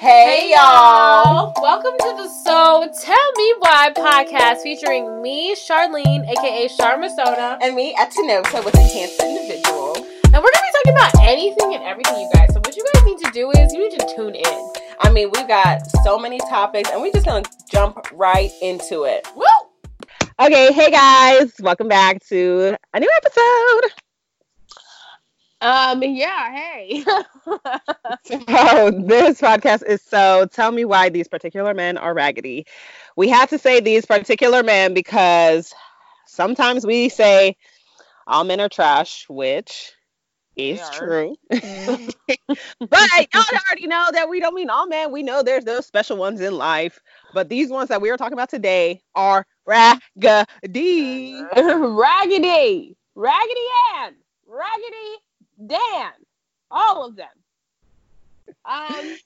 Hey y'all! Welcome to the So Tell Me Why podcast featuring me, Charlene, aka Charmasona, And me, Atenota, with Enhanced Individual. And we're gonna be talking about anything and everything, you guys. So what you guys need to do is you need to tune in. I mean, we've got so many topics, and we're just gonna jump right into it. Woo! Okay, hey guys, welcome back to a new episode. Um, yeah, hey. so this podcast is so tell me why these particular men are raggedy. We had to say these particular men because sometimes we say all men are trash, which is true. Mm-hmm. but y'all already know that we don't mean all men. We know there's those special ones in life. But these ones that we are talking about today are raggedy. raggedy. Raggedy Ann. Raggedy Dan, all of them. Um,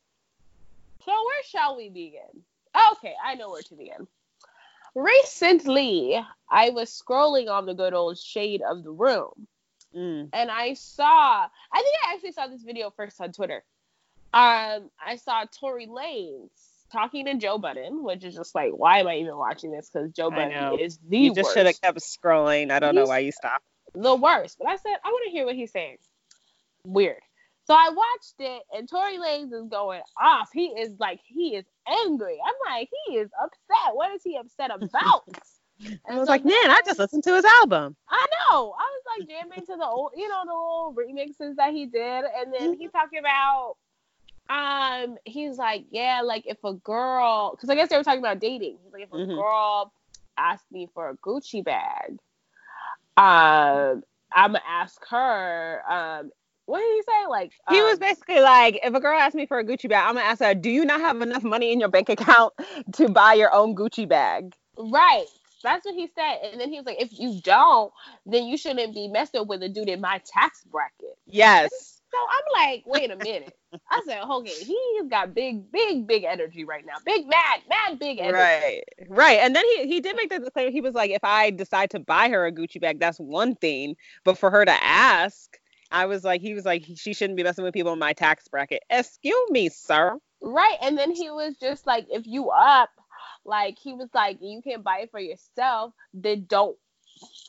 so where shall we begin? Okay, I know where to begin. Recently, I was scrolling on the good old shade of the room, mm. and I saw. I think I actually saw this video first on Twitter. Um, I saw Tory Lanez talking to Joe Budden, which is just like, why am I even watching this? Because Joe Budden is the you just should have kept scrolling. I don't He's know why you stopped. The worst, but I said I want to hear what he's saying weird. So I watched it, and Tory Lanez is going off. He is like, he is angry. I'm like, he is upset. What is he upset about? And I was so like, man, I just listened to his album. I know. I was like jamming to the old, you know, the little remixes that he did, and then mm-hmm. he talking about, um, he's like, yeah, like if a girl, because I guess they were talking about dating. He's like, if a mm-hmm. girl asked me for a Gucci bag, um, I'm gonna ask her, um, what did he say? Like he um, was basically like, if a girl asks me for a Gucci bag, I'm gonna ask her, do you not have enough money in your bank account to buy your own Gucci bag? Right. That's what he said. And then he was like, if you don't, then you shouldn't be messing with a dude in my tax bracket. Yes. So I'm like, wait a minute. I said, okay, he's got big, big, big energy right now. Big, mad, mad, big energy. Right, right. And then he he did make the claim. He was like, if I decide to buy her a Gucci bag, that's one thing. But for her to ask, I was like, he was like, she shouldn't be messing with people in my tax bracket. Excuse me, sir. Right. And then he was just like, if you up, like he was like, you can buy it for yourself, then don't.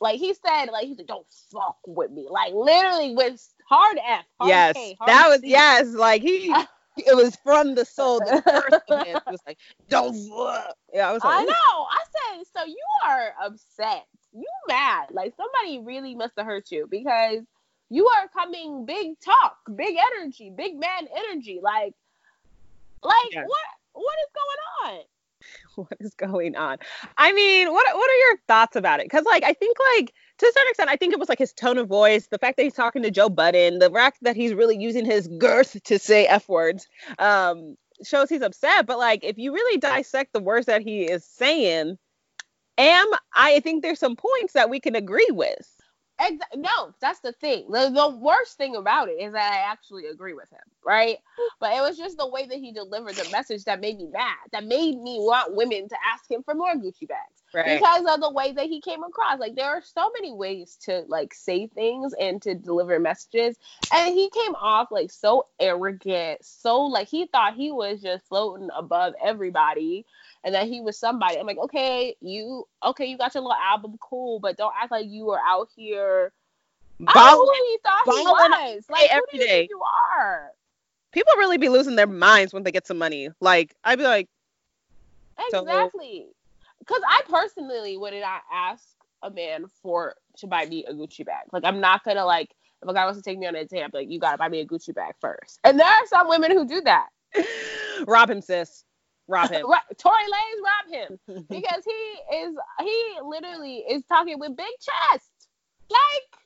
Like he said, like he said, don't fuck with me. Like literally with hard F. Hard yes, K, hard that was C. yes. Like he. it was from the soul. The first it was like, "Don't." Yeah, I was like, I know. I said, so you are upset. You mad? Like somebody really must have hurt you because you are coming big talk, big energy, big man energy. Like, like yes. what what is going on? What is going on? I mean, what what are your thoughts about it? Because like I think like to a certain extent, I think it was like his tone of voice, the fact that he's talking to Joe Budden, the fact that he's really using his girth to say f words, um, shows he's upset. But like, if you really dissect the words that he is saying, am I think there's some points that we can agree with. Exa- no, that's the thing. The, the worst thing about it is that I actually agree with him, right? But it was just the way that he delivered the message that made me mad, that made me want women to ask him for more Gucci bags. Right. Because of the way that he came across. Like there are so many ways to like say things and to deliver messages. And he came off like so arrogant, so like he thought he was just floating above everybody and that he was somebody. I'm like, okay, you okay, you got your little album, cool, but don't act like you are out here. Balling, who he thought he was. Like every day. you are. People really be losing their minds when they get some money. Like I'd be like, exactly. Because so. I personally would not ask a man for to buy me a Gucci bag. Like I'm not gonna like if a guy wants to take me on a date, I'm like, you gotta buy me a Gucci bag first. And there are some women who do that. Rob him, sis rob him. Tory Lanez rob him because he is he literally is talking with big chest. Like,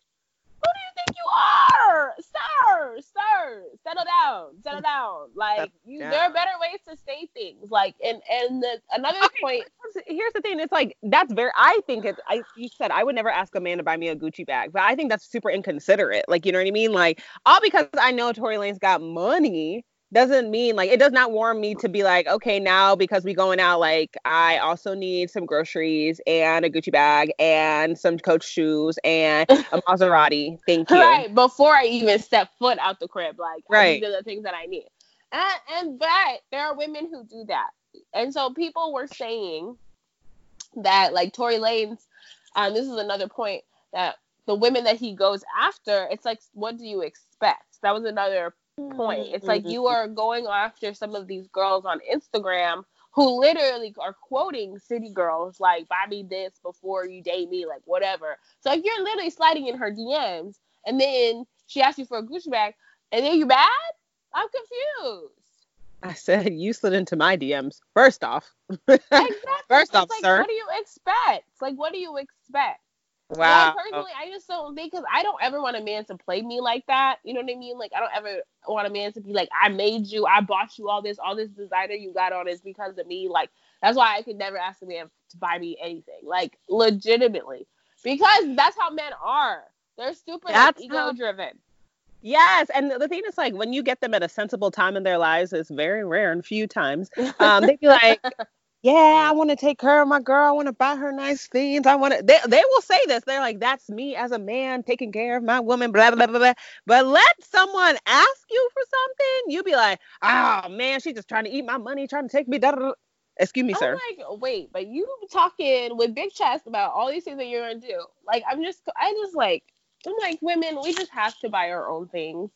who do you think you are, sir? Sir, settle down, settle down. Like, you, there are better ways to say things. Like, and and the, another okay, point. Here's the thing. It's like that's very. I think it's. I you said I would never ask a man to buy me a Gucci bag, but I think that's super inconsiderate. Like, you know what I mean? Like, all because I know Tory Lanez got money doesn't mean like it does not warm me to be like okay now because we going out like i also need some groceries and a gucci bag and some coach shoes and a maserati. Thank you. right before i even step foot out the crib like right these are the things that i need. And, and but there are women who do that, and so people were saying that like Tory Lanez um, this is another point that the women that he goes after, it's like, what do you expect? That was another point. Mm-hmm, it's like mm-hmm. you are going after some of these girls on Instagram who literally are quoting city girls like buy me this before you date me, like whatever. So if you're literally sliding in her DMs and then she asks you for a Gucci bag and then you mad, I'm confused. I said you slid into my DMs. First off. Exactly. First It's off, like, sir. What do you expect? Like, what do you expect? Wow. Like, personally, I just don't think because I don't ever want a man to play me like that. You know what I mean? Like, I don't ever want a man to be like, I made you, I bought you all this, all this designer you got on is because of me. Like, that's why I could never ask a man to buy me anything. Like, legitimately, because that's how men are. They're super like, That's ego how- driven. Yes, and the thing is, like, when you get them at a sensible time in their lives, it's very rare and few times. Um, they'd be like, "Yeah, I want to take care of my girl. I want to buy her nice things. I want to." They they will say this. They're like, "That's me as a man taking care of my woman." Blah blah blah blah. But let someone ask you for something, you be like, "Oh man, she's just trying to eat my money, trying to take me." Da, da, da. Excuse me, sir. I'm like, wait, but you talking with big chest about all these things that you're gonna do. Like, I'm just, I just like, I'm like, women, we just have to buy our own things.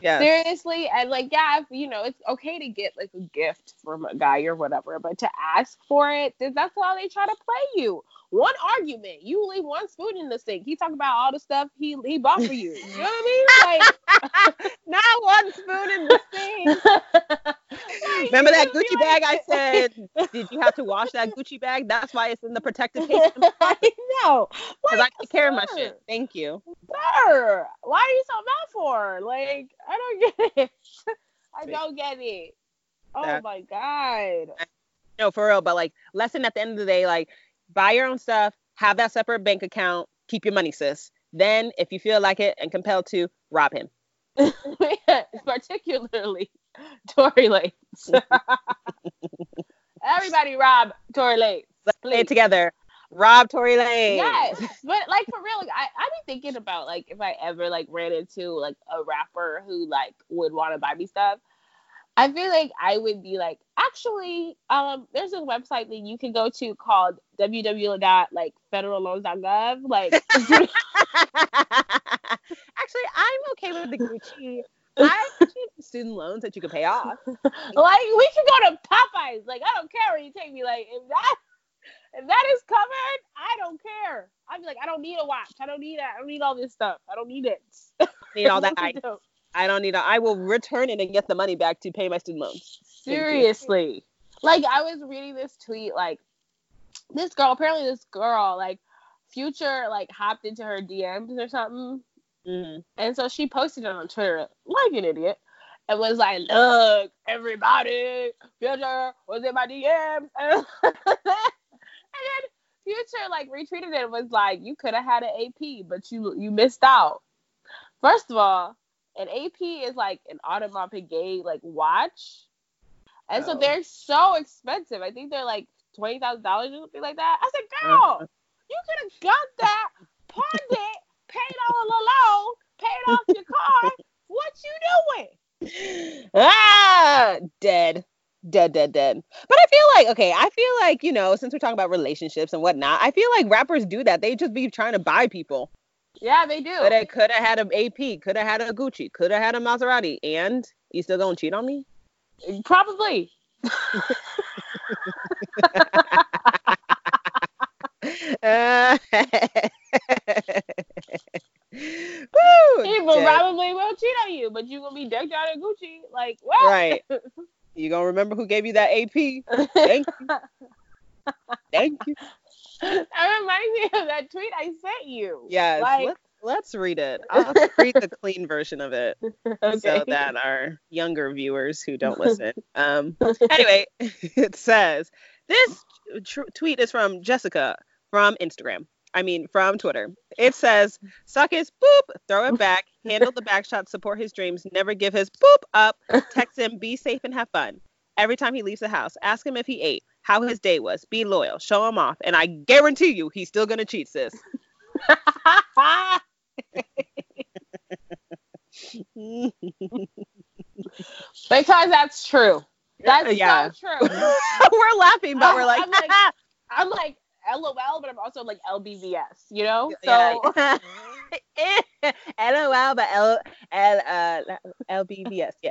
Yeah. Seriously, and like, yeah, if, you know, it's okay to get like a gift from a guy or whatever, but to ask for it, that's how they try to play you. One argument, you leave one spoon in the sink. He talked about all the stuff he he bought for you. You know what I mean? Like Not one spoon in the sink. Like, Remember that Gucci like- bag I said? Did you have to wash that Gucci bag? That's why it's in the protective case. I know. Because I take care of my shit. Thank you. sir, why are you so mad for? Like, I don't get it. I don't get it. Oh my god. No, for real. But like, lesson at the end of the day, like, buy your own stuff, have that separate bank account, keep your money, sis. Then, if you feel like it and compelled to, rob him. Particularly Tory Lanez. Everybody rob Tory Lanez. Let's play it together. Rob Tory Lane. Yes, but like for real, like I I be thinking about like if I ever like ran into like a rapper who like would want to buy me stuff. I feel like I would be like, actually, um, there's a website that you can go to called www.like.federalloans.gov. Like, Actually, I'm okay with the Gucci. I have student loans that you can pay off. like we can go to Popeyes. Like, I don't care where you take me. Like, if that if that is covered, I don't care. I'd be like, I don't need a watch. I don't need that. I don't need all this stuff. I don't need it. Need all that. I, don't. Need. A, I will return it and get the money back to pay my student loans. Seriously. Like I was reading this tweet, like this girl, apparently this girl, like Future, like hopped into her DMs or something. Mhm. And so she posted it on Twitter like an idiot. And was like, look, everybody, Future was in my DMs. And, then Future like retweeted it and was like, you could have had an AP, but you you missed out. First of all, an AP is like an Audemars Piguet like watch. And so Oh. they're so expensive. I think they're like twenty thousand dollars or something like that. I said, girl, Uh-huh. you could have got that, pawned it, paid all the loan, paid off your car. What you doing? ah, dead. Dead, dead, dead. But I feel like, okay, I feel like, you know, since we're talking about relationships and whatnot, I feel like rappers do that. They just be trying to buy people. Yeah, they do. Could have could have had an AP, could have had a Gucci, could have had a Maserati, and you still gonna cheat on me? Probably. Uh, Woo, He will probably will cheat on you, but you gonna be decked out in Gucci. Like, what? Right. You gonna remember who gave you that AP? Thank you. Thank you. that reminds me of that tweet I sent you. Yes. Like, let's let's read it. I'll read the clean version of it okay. so that our younger viewers who don't listen. Um. Anyway, it says this tr- tweet is from Jessica from Instagram. I mean, from Twitter. It says, suck his boop, throw it back, handle the back shot, support his dreams, never give his boop up, text him, be safe and have fun. Every time he leaves the house, ask him if he ate, how his day was, be loyal, show him off, and I guarantee you he's still gonna cheat, sis. because that's true. That's Yeah. so true. we're laughing, but we're like, I'm like, I'm like LOL, but I'm also like LBVS, you know? So yeah. LOL, but L L uh LBBS, yeah.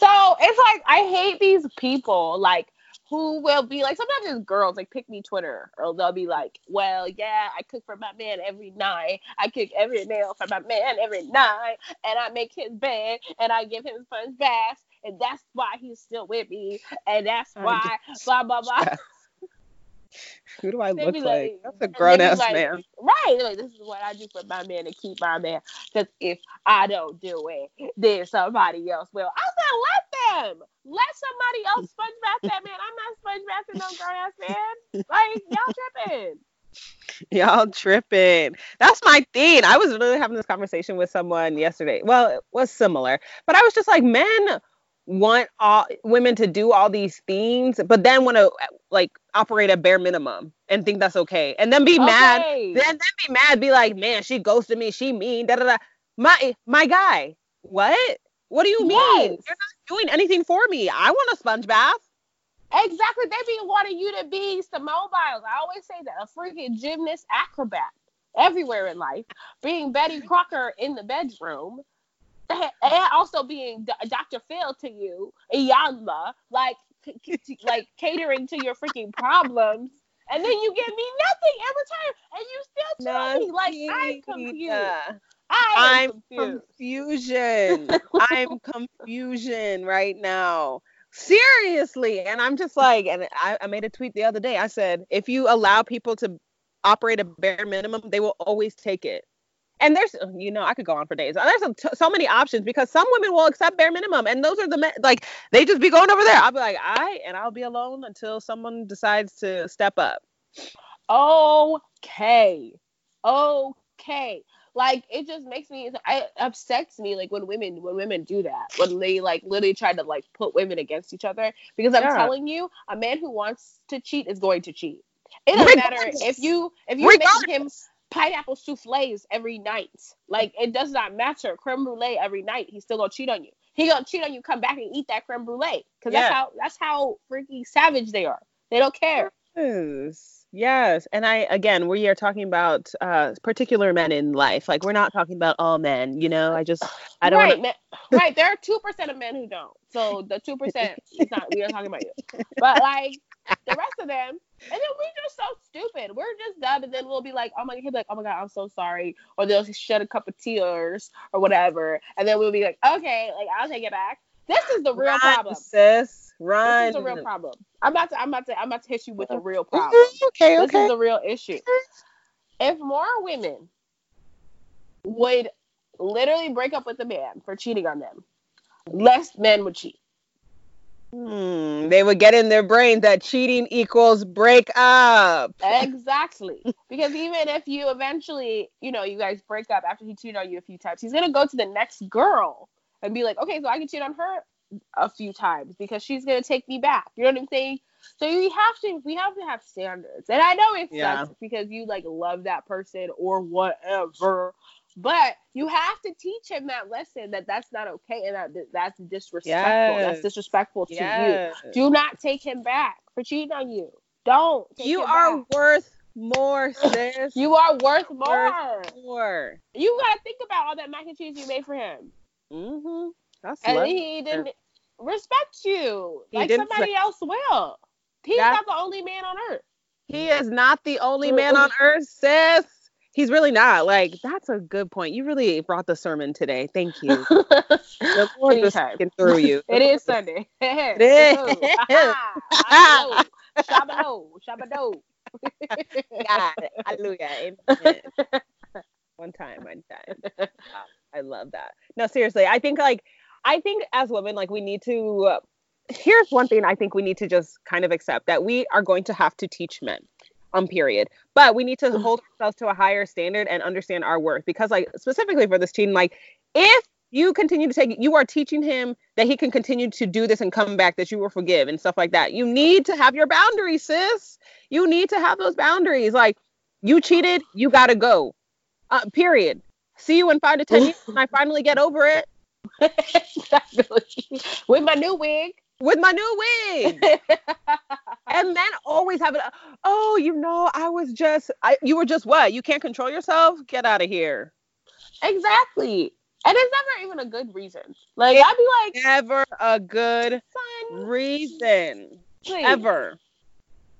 So it's like I hate these people like who will be like sometimes it's girls like pick me Twitter or they'll be like, well, yeah, I cook for my man every night. I cook every meal for my man every night, and I make his bed and I give him sponge baths, and that's why he's still with me, and that's why blah blah blah. Who do I look like? like- That's a grown ass like, man. Right. Like, this is what I do for my man to keep my man. Because if I don't do it, then somebody else will. I said, let them. Let somebody else sponge bath that man. I'm not sponge bathing no grown ass man. Like, y'all tripping. Y'all tripping. That's my thing. I was literally having this conversation with someone yesterday. Well, it was similar, but I was just like, men want all women to do all these things, but then want to like operate at bare minimum and think that's okay, and then be mad. Then then be mad. Be like, man, she ghosted me. She mean. Da da da. My my guy. What? What do you mean? Yes. You're not doing anything for me. I want a sponge bath. Exactly. They be wanting you to be some Biles. I always say that a freaking gymnast acrobat everywhere in life. Being Betty Crocker in the bedroom. And also being Dr. Phil to you, Iyanla, like like catering to your freaking problems. And then you give me nothing in return, and you still tell me like I'm confused. I am I'm confusion. I'm confusion right now. Seriously. And I'm just like, and I, I made a tweet the other day. I said, if you allow people to operate a bare minimum, they will always take it. And there's, you know, I could go on for days. There's t- so many options because some women will accept bare minimum, and those are the men. Like they just be going over there. I'll be like, I, and I'll be alone until someone decides to step up. okay okay like it just makes me it upsets me like when women when women do that when they like literally try to like put women against each other because i'm Yeah. telling you a man who wants to cheat is going to cheat it doesn't matter if you if you make him Regardless. Pineapple souffles every night like it does not matter creme brulee every night he's still gonna cheat on you he gonna cheat on you come back and eat that creme brulee because that's how that's how freaking savage they are they don't care Yes. Yes. And I again we are talking about uh particular men in life. Like we're not talking about all men, you know. I just I don't right, wanna, right. There are two percent of men who don't. So the two percent is not. We are talking about you, but like the rest of them, and then we're just so stupid. We're just dumb, and then we'll be like, oh my, he'll be like, oh my god, I'm so sorry, or they'll shed a cup of tears or whatever, and then we'll be like, okay, like I'll take it back. This is the real run, problem. sis. This Run. is the real problem. I'm about to, I'm about to, I'm about to hit you with the real problem. Mhm, Okay, This is the real issue. If more women would literally break up with a man for cheating on them, less men would cheat. Hmm, they would get in their brain that cheating equals break up. Exactly. because even if you eventually, you know, you guys break up after he cheated on you a few times, he's gonna go to the next girl and be like, okay, so I can cheat on her a few times because she's gonna take me back. You know what I'm saying? So we have to we have to have standards. And I know it Yeah. because you like love that person or whatever. But you have to teach him that lesson that that's not okay and that that's disrespectful. That's disrespectful to Yes. you. Do not take him back for cheating on you. Don't. You are back. worth more, sis. You are worth more. Worth more. You gotta think about all that mac and cheese you made for him, Mm-hmm. That's and he didn't respect you He like somebody else will. He's That's- not the only man on earth. He is not the only man on earth, sis. He's really not. Like, that's a good point. You really brought the sermon today. Thank you. The Lord Anytime. through you. It is Sunday. it is. Shabado, shabado. God, hallelujah. Amen. one time, one time. I love that. No, seriously, I think like I think as women, like we need to. Uh, here's one thing I think we need to just kind of accept that we are going to have to teach men. On period, but we need to hold ourselves to a higher standard and understand our worth because, like, specifically for this teen, like, if you continue to take you are teaching him that he can continue to do this and come back, that you will forgive and stuff like that. You need to have your boundaries, sis. You need to have those boundaries. Like, you cheated, you gotta go. Uh, period. See you in five to ten years when I finally get over it. With my new wig. With my new wig. and then always have it. Oh, you know, I was just, I, you were just what? You can't control yourself? Get out of here. exactly. And it's never even a good reason. Like I'd be like, Never a good son, reason. please. Ever.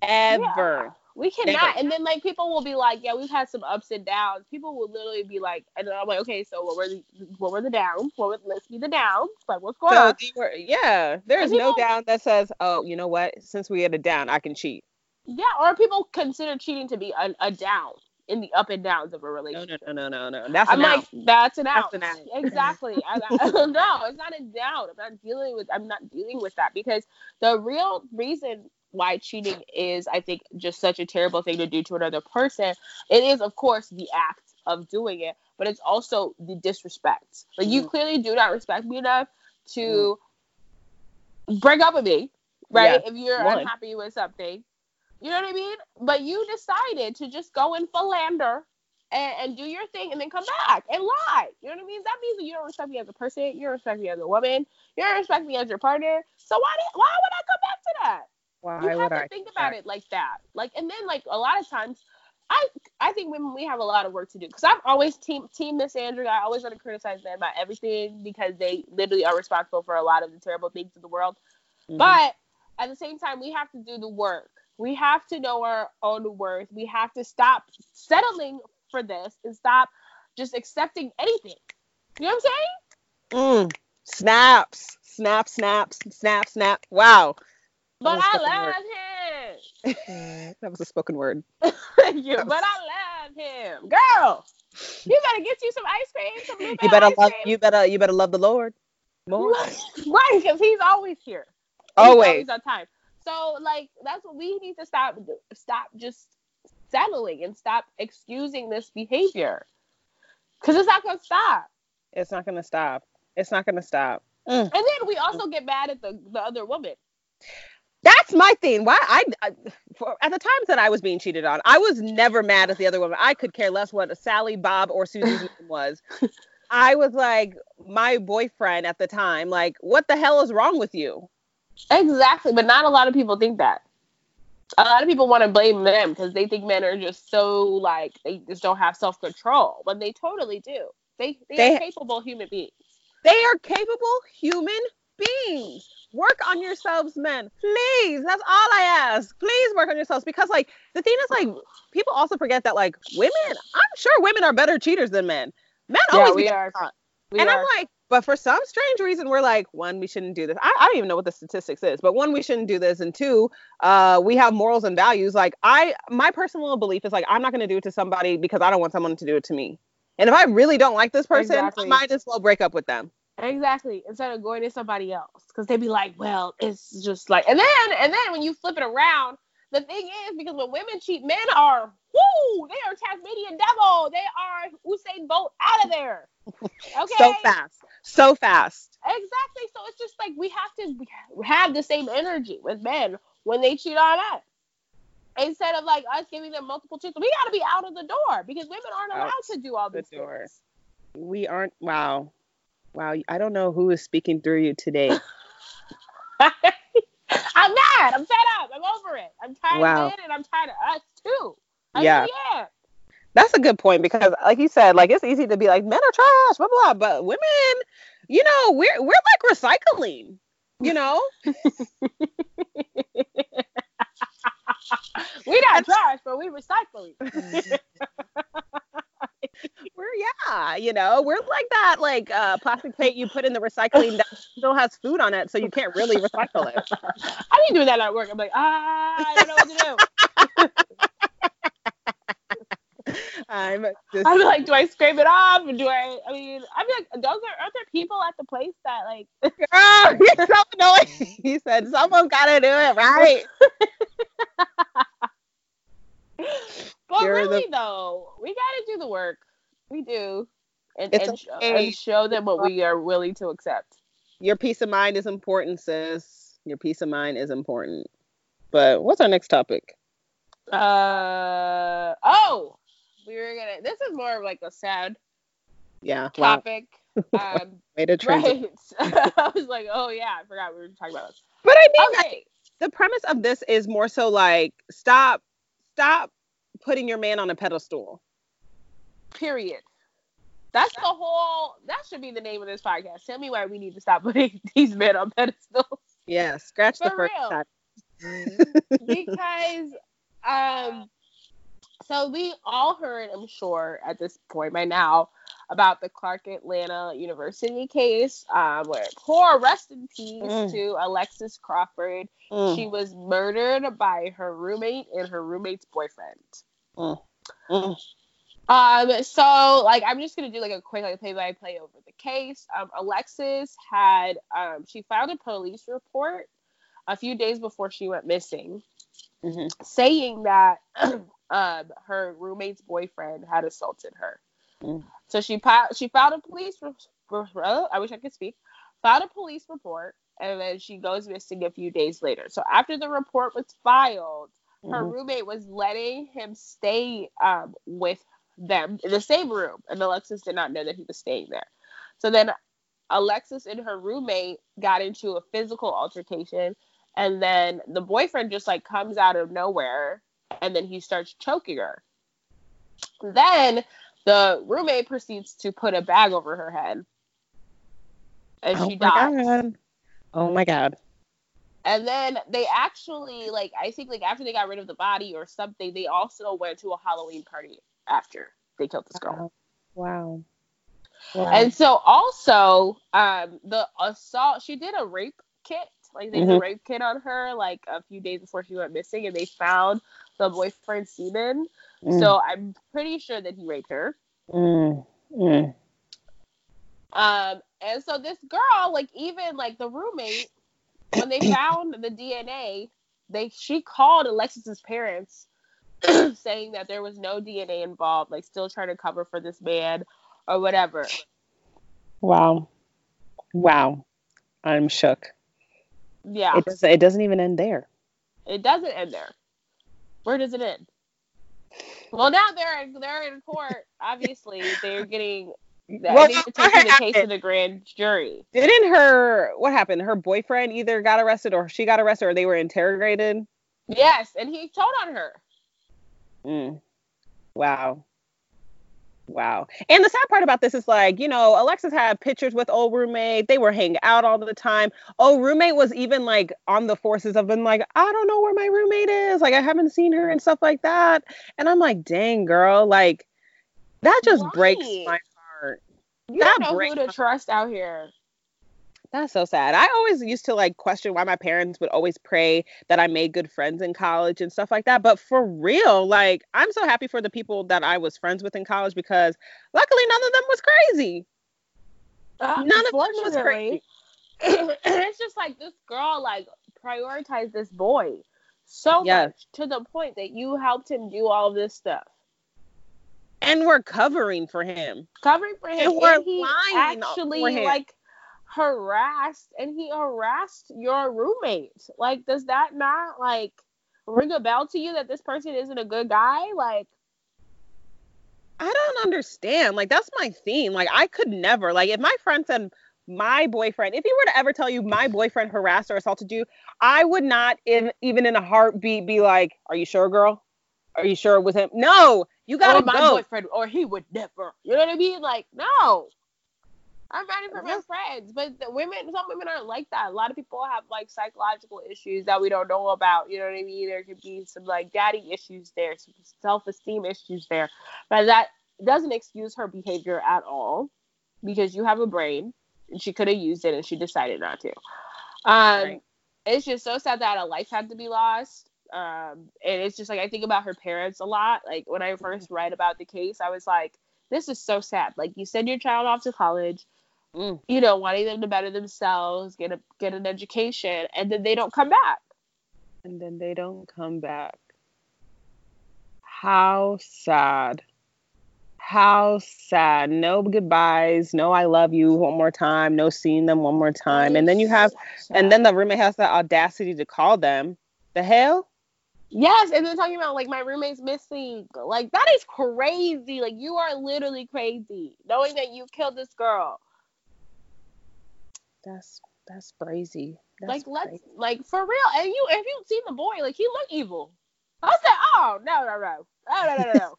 Ever. We cannot. And then like people will be like, yeah, we've had some ups and downs. People will literally be like, and I'm like, okay, so what were the what were the downs? What were let's be the downs? Like what's going So, on? were- yeah, there's And no down that says, oh, you know what? Since we had a down, I can cheat. Yeah, or people consider cheating to be a, a down in the up and downs of a relationship. no, no, no, no, no. That's I'm an like, out. that's an out. That's an out. Exactly. I, I, no, it's not a down. I'm not dealing with. I'm not dealing with that because the real reason why cheating is, I think, just such a terrible thing to do to another person. It is, of course, the act of doing it, but it's also the disrespect. Like you Mhm. clearly do not respect me enough to break up with me, right? If you're One. unhappy with something, you know what I mean. But you decided to just go and philander and, and do your thing and then come back and lie. You know what I mean? That means that you don't respect me as a person. You don't respect me as a woman. You don't respect me as your partner. So why did, why would I come back to that? Why You have to I? think about it like that. Like, and then like a lot of times, I I think women we have a lot of work to do because I'm always team team misandry. I always want to criticize them about everything because they literally are responsible for a lot of the terrible things in the world. Mhm. But at the same time, we have to do the work. We have to know our own worth. We have to stop settling for this and stop just accepting anything. You know what I'm saying? Mm. Snaps, snap, snaps, snap, snap. Wow. But I spoken word. love him. that was a spoken word. Thank you. But I love him. Girl, you better get you some ice cream. Some You better love. cream. You better. You better love the Lord more. right, because he's always here. He's Always. on time. So like that's what we need to stop stop just settling and stop excusing this behavior. Cause it's not gonna stop. It's not gonna stop. It's not gonna stop. Mm. And then we also get mad at the, the other woman. That's my thing. Why I, I for, at the times that I was being cheated on, I was never mad at the other woman. I could care less what Sally, Bob, or Susie's name was. I was like, my boyfriend at the time, like, what the hell is wrong with you? Exactly, but not a lot of people think that. A lot of people want to blame them because they think men are just so like they just don't have self control, but they totally do. They they, They- are capable human beings. They are capable human beings. Work on yourselves, men. Please. That's all I ask. Please work on yourselves. Because like the thing is like people also forget that like women, I'm sure women are better cheaters than men. Men Yeah, always we are. We and are. I'm like, but for some strange reason, we're like, one, we shouldn't do this. I, I don't even know what the statistics is, but one, we shouldn't do this, and two, uh, we have morals and values. Like I, my personal belief is like, I'm not going to do it to somebody because I don't want someone to do it to me. And if I really don't like this person, Exactly. I might as well break up with them. Exactly. Instead of going to somebody else, because they'd be like, "Well, it's just like," and then and then when you flip it around, the thing is because when women cheat, men are whoo, they are Tasmanian devil, they are Usain Bolt out of there. Okay. So fast, so fast. Exactly. So it's just like we have to have the same energy with men when they cheat on us. Instead of like us giving them multiple chances, we got to be out of the door because women aren't allowed Out to do all the these door. things. We aren't. Wow, wow. I don't know who is speaking through you today. I'm mad. I'm fed up. I'm over it. I'm tired Wow. of it, and I'm tired of us too. I Yeah. That's a good point because, like you said, like it's easy to be like men are trash, blah blah, but women, you know, we're we're like recycling. You know, We not trash, but we recycling. we're yeah, you know, we're like that like uh, plastic plate you put in the recycling that still has food on it, so you can't really recycle it. I be doing that at work. I'm like, ah, I don't know what to do. I'm just I'm like, do I scrape it off? Or do I? I mean, I'm like, those are aren't there people at the place that like oh, you're so annoying. He said someone's got to do it, right? But You're the- really though, we gotta do the work. We do. And, and, show, okay. and show them what we are willing to accept. Your peace of mind is important, sis. Your peace of mind is important. But what's our next topic? Uh oh, we were gonna. This is more of like a sad Yeah. Wow. topic. Um, Way to transition. right. I was like, oh yeah, I forgot we were talking about this. But I mean, Okay. the premise of this is more so like stop, stop putting your man on a pedestal. Period. That's the whole. That should be the name of this podcast. Tell me why we need to stop putting these men on pedestals. Yeah. Scratch the first real. time. because um so we all heard i'm sure at this point by now about the clark atlanta university case um where poor rest in peace Mm. to alexis crawford Mm, she was murdered by her roommate and her roommate's boyfriend mm, mm. Um, so like I'm just gonna do like a quick like play by play over the case. Um, Alexis had um she filed a police report a few days before she went missing, Mhm. saying that um her roommate's boyfriend had assaulted her. Mm. So she filed she filed a police re- re- I wish I could speak. Filed a police report and then she goes missing a few days later. So after the report was filed, her Mhm. roommate was letting him stay um, with them in the same room, and Alexis did not know that he was staying there. So then Alexis and her roommate got into a physical altercation, and then the boyfriend just like comes out of nowhere, and then he starts choking her. Then the roommate proceeds to put a bag over her head, and Oh she my dies. god. Oh my god. And then they actually like I think like after they got rid of the body or something, they also went to a Halloween party after they killed this girl. Wow. Wow. And so also um the assault she did a rape kit. Like they did a Mhm. rape kit on her like a few days before she went missing and they found the boyfriend's semen. Mm, So I'm pretty sure that he raped her. mm, mm. Um, and so this girl, like even like the roommate, when they found the DNA, they she called Alexis's parents saying that there was no DNA involved, like still trying to cover for this man or whatever. Wow. Wow. I'm shook. Yeah, It doesn't it doesn't even end there. it doesn't end there. Where does it end? Well, now they're in, they're in court. Obviously, they're getting. Well, I think they're taking the what case to the grand jury. Didn't her what happened? Her boyfriend either got arrested or she got arrested or they were interrogated. Yes, and he told on her. Mm. Wow. Wow. And the sad part about this is like, you know, Alexis had pictures with old roommate. They were hanging out all the time. Old roommate was even like on the forces of being like, I don't know where my roommate is. Like I haven't seen her and stuff like that. And I'm like, dang girl, like that just breaks my heart. You That don't know who to trust out here. That's so sad. I always used to like question why my parents would always pray that I made good friends in college and stuff like that. But for real, like I'm so happy for the people that I was friends with in college because luckily none of them was crazy. Uh, None of them was crazy. it's just like this girl like prioritized this boy so Yes. much to the point that you helped him do all this stuff, And we're covering for him. covering for him. And we're and he lying actually for him. like harassed and he harassed your roommate. Like, does that not like ring a bell to you that this person isn't a good guy? Like, I don't understand. Like that's my theme. Like I could never. Like if my friend said my boyfriend, if he were to ever tell you my boyfriend harassed or assaulted you, I would not in even in a heartbeat be like, "Are you sure, girl? Are you sure it was him?" No, you gotta my go. boyfriend, or he would never. You know what I mean? Like, no. I'm fighting for my friends, but the women, some women aren't like that. A lot of people have like psychological issues that we don't know about. You know what I mean? There could be some like daddy issues there, some self-esteem issues there, but that doesn't excuse her behavior at all because you have a brain and she could have used it and she decided not to. Um, Right. it's just so sad that a life had to be lost. Um, and it's just like I think about her parents a lot. Like when I first read about the case, I was like, this is so sad. Like you send your child off to college, Mm. you know, wanting them to better themselves, get a get an education, and then they don't come back. and then they don't come back. How sad. How sad. No goodbyes. No, I love you one more time. No seeing them one more time. And then you have, and then the roommate has the audacity to call them. The hell? Yes, and then talking about like my roommate's missing. Like that is crazy. Like you are literally crazy. Knowing that you killed this girl. That's that's crazy. That's like let's crazy. like for real. And you if you seen the boy, like he looked evil. I said, oh no no no. No no no no.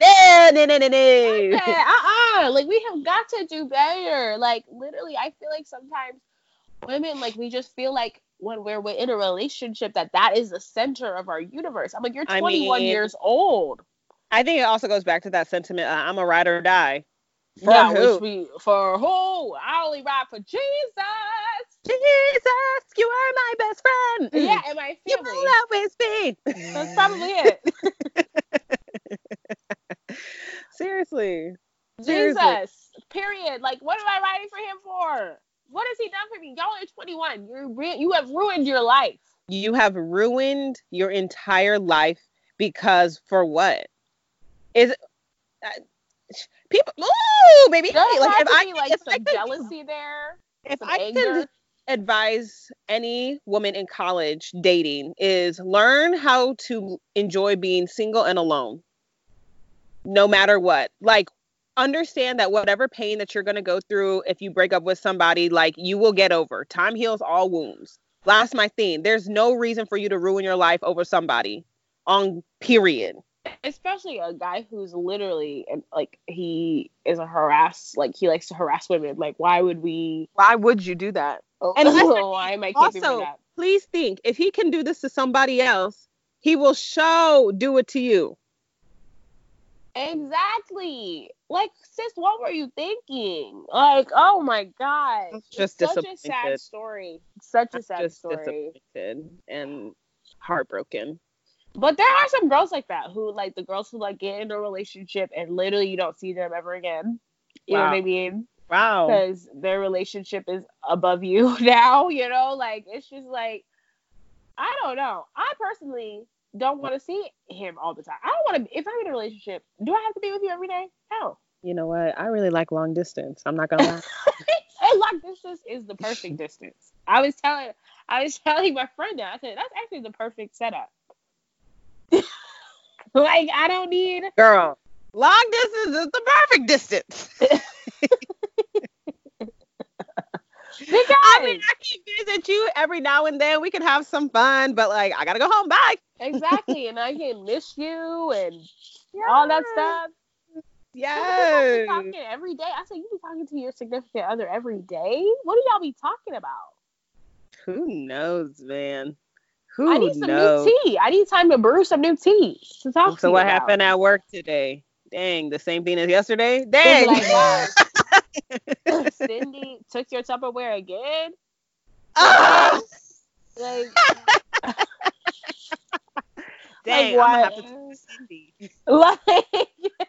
no no no no no. uh-uh. Like we have got to do better. Like literally, I feel like sometimes women like we just feel like when we're with in a relationship that that is the center of our universe. I'm like, you're I 21 mean- years old. I think it also goes back to that sentiment. Uh, I'm a ride or die. For yeah, who? which we for who? I only ride for Jesus. Jesus, you are my best friend. Yeah, and my family. you will always be. That's probably it. Seriously. Seriously. Jesus. Period. Like, what am I riding for him for? What has he done for me? Y'all are 21. You're re- you have ruined your life. You have ruined your entire life because for what? Is uh, people? Ooh, baby. There like if I be can- like if I some could- jealousy there. if I anger. can advise any woman in college dating is learn how to enjoy being single and alone no matter what like understand that whatever pain that you're going to go through if you break up with somebody like you will get over time heals all wounds last my theme there's no reason for you to ruin your life over somebody on period especially a guy who's literally and like he is a harass like he likes to harass women. Like why would we why would you do that? Oh, And that's why am i keeping also that? please think if he can do this to somebody else he will show do it to you. Exactly. Like sis what were you thinking? Like oh my god. I'm It's just such a sad story. Such a sad just story. disappointed and heartbroken. But there are some girls like that who like the girls who like get in a relationship and literally you don't see them ever again you know what i mean Wow. because their relationship is above you now, you know, like it's just like I don't know. I personally don't want to see him all the time. I don't want to. If I'm in a relationship, do I have to be with you every day? No. You know what? I really like long distance. I'm not gonna lie. and long distance is the perfect distance. I was telling, I was telling my friend that I said that's actually the perfect setup. like I don't need. Girl, long distance is the perfect distance. Because I mean, I can visit you every now and then. We can have some fun, but like, I gotta go home. Bye. exactly, and I can miss you and all that stuff. Yes. Y'all talking every day. I said, you be talking to your significant other every day? What do y'all be talking about? Who knows, man? Who I need some knows? new tea. I need time to brew some new tea to talk to So you what about. happened at work today? Dang, the same thing as yesterday. Dang. like, Cindy took your Tupperware again. Ah! Like, Dang, like I'm gonna have to Cindy. like,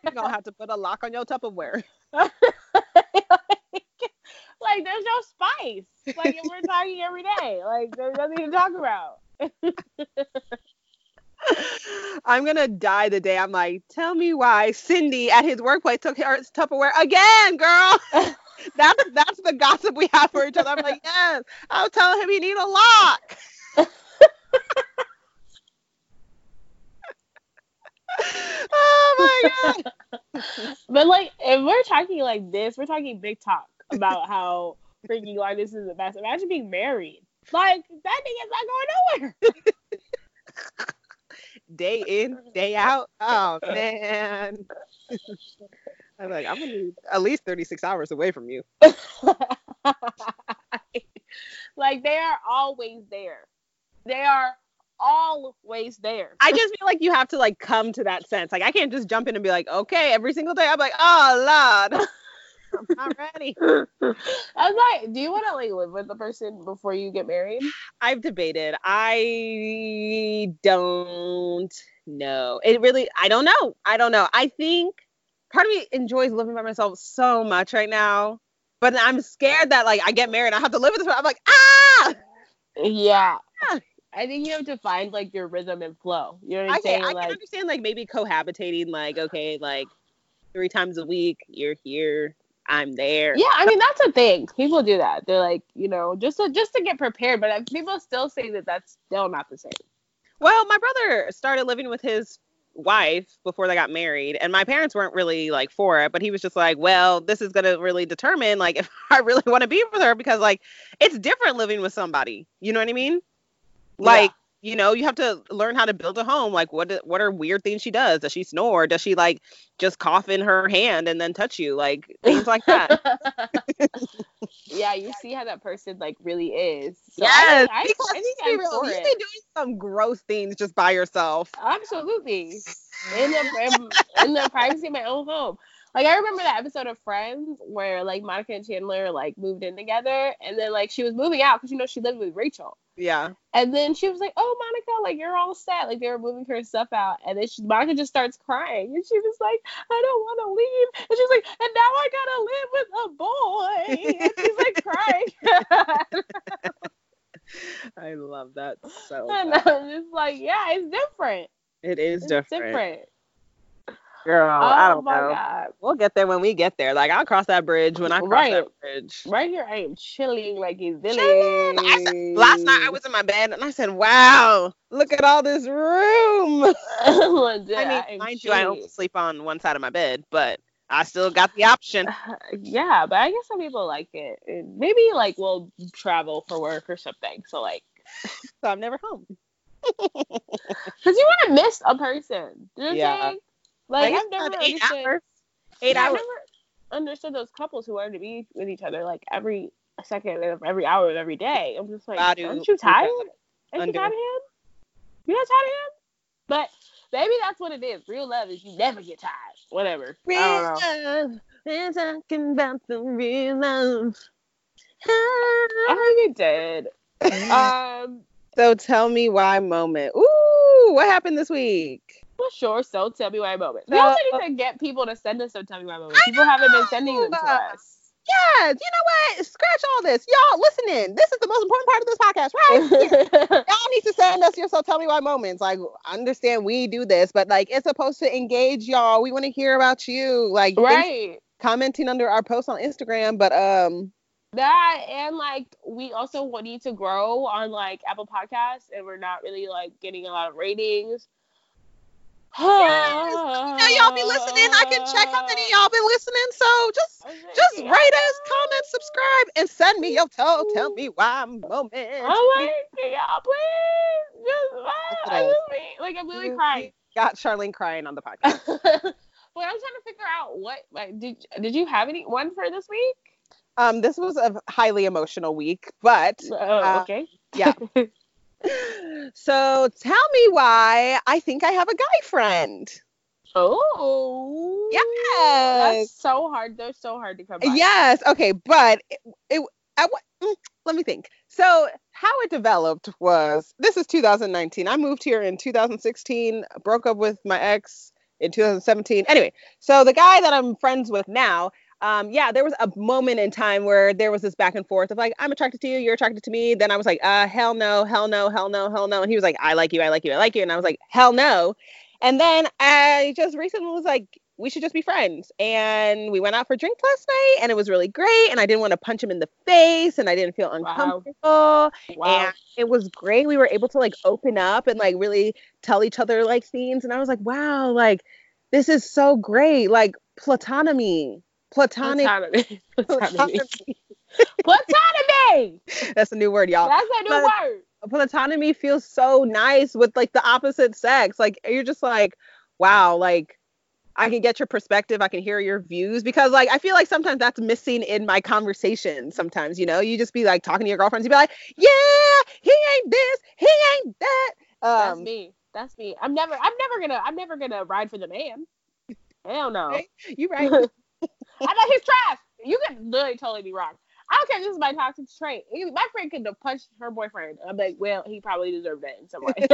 You're gonna have to put a lock on your Tupperware. like, there's no spice. Like, we're talking every day, like, there's nothing to talk about. I'm gonna die the day I'm like, tell me why Cindy at his workplace took her Tupperware again, girl. that's that's the gossip we have for each other. I'm like, yes, I was telling him he need a lock. oh my god. But like, if we're talking like this, we're talking big talk about how freaking like this is the best. Imagine being married. Like that thing is not going nowhere. Day in, day out. Oh man. I'm like, I'm gonna need at least 36 hours away from you. like they are always there. They are always there. I just feel like you have to like come to that sense. Like I can't just jump in and be like, okay, every single day. I'm like, oh Lord, I'm not ready. I was like, do you want to like live with the person before you get married? I've debated. I don't know. It really, I don't know. I don't know. I think part of me enjoys living by myself so much right now, but I'm scared that like I get married, I have to live with this. person. I'm like, ah. Yeah. Yeah. I think you have to find like your rhythm and flow. You know what I'm I can, saying? I like, can understand like maybe cohabitating, like okay, like three times a week, you're here, I'm there. Yeah, I mean that's a thing. People do that. They're like, you know, just to just to get prepared. But uh, people still say that that's still not the same. Well, my brother started living with his wife before they got married and my parents weren't really like for it but he was just like well this is going to really determine like if i really want to be with her because like it's different living with somebody you know what i mean like you know you have to learn how to build a home like what what are weird things she does does she snore does she like just cough in her hand and then touch you like things like that yeah, you see how that person like really is. So yes I, I, because I think I'm real, you it. be doing some gross things just by yourself Absolutely. In the in the privacy of my own home. Like I remember that episode of Friends where like Monica and Chandler like moved in together, and then like she was moving out because you know she lived with Rachel. Yeah And then she was like, "Oh, Monica, like you're all set." Like they were moving her stuff out, and then she, Monica just starts crying, and she was like, "I don't want to leave." And she's like, "And now I gotta live with a boy." And she's like crying. i love that so and much. I'm just like, "Yeah, it's different. it is It's different. different." Girl oh i don't my know god! we'll get there when we get there like i'll cross that bridge when i cross Right. that bridge Right here, I am chilling like a Chilling. villain. Said- last night I was in my bed and I said, "Wow, look at all this room." I mean, mind you, I only sleep on one side of my bed, but I still got the option. yeah, but I guess some people like it. And Maybe like we'll travel for work or something. So like, So I'm never home. because you want to miss a person. Do you know Yeah. Saying? Like Like, I've never eight understood. hours. Eight yeah, I've hours. never understood those couples who wanted to be with each other like every second of every hour of every day. I'm just like, Badu, aren't you tired? Aren't Undu. you tired of him? You not tired of him? But maybe that's what it is. Real love is you never get tired. Whatever. I don't know. love. We're talking about the real love. I think it did. Um, so tell me why moment. Ooh, what happened this week? Well, sure. So tell me why moment. We So- also need to get people to send us some tell me why moments. People haven't been sending them to us. Yes, you know what? Scratch all this. Y'all listening. This is the most important part of this podcast, right? Y'all need to send us your so tell me why moments. Like, understand we do this, but like it's supposed to engage y'all. We want to hear about you. Like right. commenting under our post on Instagram. But um That and like we also wa- need to grow on like Apple Podcasts, and we're not really like getting a lot of ratings. Yes, now y'all be listening. I can check how many y'all been listening. So just just rate us, comment, subscribe, and send me your tell tell me why moment. Oh my god, y'all please just I just be, like I'm really crying. Got Charlene crying on the podcast. but I'm trying to figure out what like did did you have any one for this week? Um, this was a highly emotional week, but Oh, Uh, okay. yeah. so tell me why I think I have a guy friend. Oh. Yes. That's so hard. They're so hard to come by. Yes. Okay. But it, it I, mm, let me think. So how it developed was this is 2019. I moved here in 2016. Broke up with my ex in 2017. Anyway, so the guy that I'm friends with now. Um, yeah, there was a moment in time where there was this back and forth of like, I'm attracted to you, you're attracted to me. Then I was like, uh, hell no, hell no, hell no, hell no. And he was like, I like you, I like you, I like you. And I was like, hell no. And then I just recently was like, we should just be friends. And we went out for drinks last night and it was really great. And I didn't want to punch him in the face and I didn't feel uncomfortable. Wow. wow. And it was great. We were able to like open up and like really tell each other like things. And I was like, wow, like this is so great. Like platonymy. Platonic. Platonymy. That's a new word, y'all. That's a new word. platonymy feels so nice with like the opposite sex. Like you're just like, wow, like I can get your perspective, I can hear your views because like I feel like sometimes that's missing in my conversation. Sometimes, you know, you just be like talking to your girlfriends, you be like, yeah, he ain't this, he ain't that. That's Um, me. That's me. I'm never. I'm never gonna. I'm never gonna ride for the man. Hell no. Right. you right. I know he's trash. You could literally totally be wrong. I don't care if this is my toxic trait. My friend could have punched her boyfriend. I'm like, well, he probably deserved that in some way.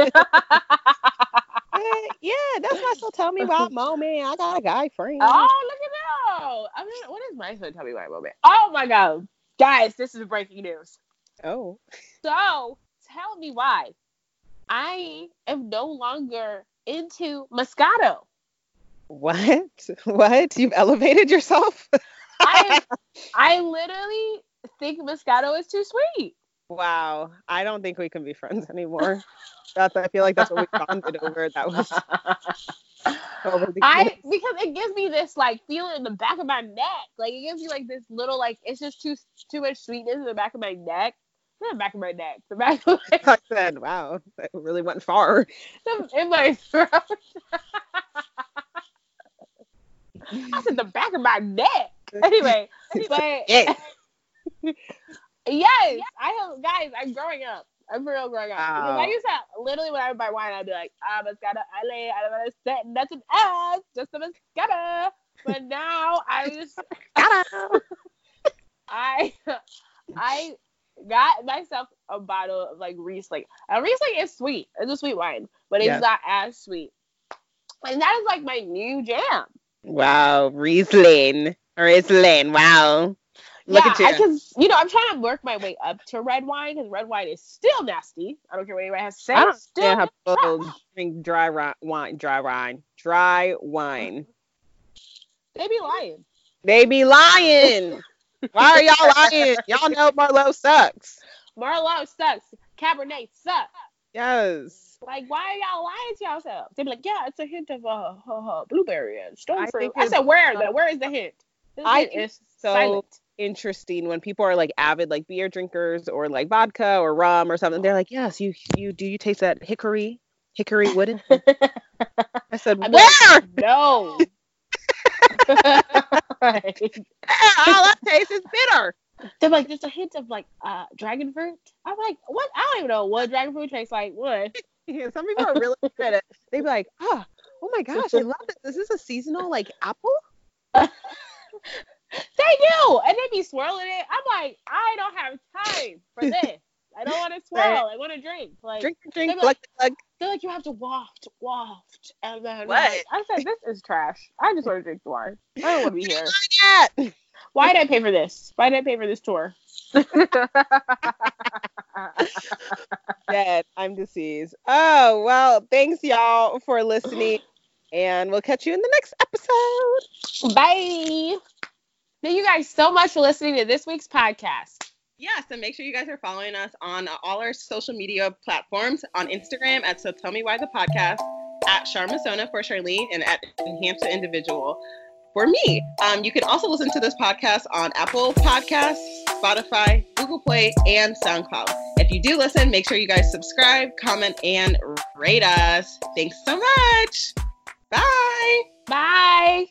yeah, that's why. So tell me about moment. I got a guy friend. oh, look at that. I mean, what is my son? Tell me why moment. Oh my god, guys, this is breaking news. Oh. So tell me why I am no longer into Moscato. What? What? You've elevated yourself? I I literally think Moscato is too sweet. Wow. I don't think we can be friends anymore. That's I feel like that's what we bonded over. That was over the I because it gives me this like feeling in the back of my neck. Like it gives me like this little like it's just too too much sweetness in the back of my neck. Not the back of my neck. The back of my, I said, wow, that really went far. in my throat. I said the back of my neck. Anyway, but Yeah. yes, I have guys. I'm growing up. I'm real growing up. Because I used to literally when I would buy wine, I'd be like, ah, mascara, ale, I don't want to set nothing else, just a mascara. But now I just I I got myself a bottle of like Riesling. And Riesling is sweet. It's a sweet wine, but it's Yeah. not as sweet. And that is like my new jam. Wow, Riesling. Riesling. Wow. Look yeah, at you. I can, you know, I'm trying to work my way up to red wine because red wine is still nasty. I don't care what anybody has to say. I don't still how people drink dry ri- wine, dry wine, dry wine. They be lying. They be lying. Why are y'all lying? Y'all know Merlot sucks. Merlot sucks. Cabernet sucks. Yes. Like, why are y'all lying to yourselves? They be like, yeah, it's a hint of uh, uh, uh, blueberry and stone I fruit. I said, where? Where is the hint? This I hint is so silent. interesting when people are like avid like beer drinkers or like vodka or rum or something. They're like, yes, you you do you taste that hickory hickory wood? I said, I'd where? like, no. All I taste is bitter. They're like, there's a hint of like uh dragon fruit. I'm like, what? I don't even know what dragon fruit tastes like. What? Yeah, some people are really good at it. They'd be like, oh, oh my gosh, I love this. This Is this a seasonal like apple? They do, and they be swirling it. I'm like, I don't have time for this. I don't want to swirl. I want to drink. Like Drink, drink, They'd be glug, like- glug. they're like, you have to waft, waft, and then What? like, I said, this is trash. I just want to drink the wine. I don't want to be here. Yeah. Why did I pay for this? Why did I pay for this tour? Dead. I'm deceased. Oh, well, thanks y'all for listening. And we'll catch you in the next episode. Bye. Thank you guys so much for listening to this week's podcast. Yes, and make sure you guys are following us on all our social media platforms on Instagram at So Tell Me Why the Podcast, at Sharmasona for Charlene, and at Enhance the Individual for me. Um, you can also listen to this podcast on Apple Podcasts, Spotify, Google Play, and SoundCloud. If you do listen, make sure you guys subscribe, comment, and rate us. Thanks so much. Bye. Bye.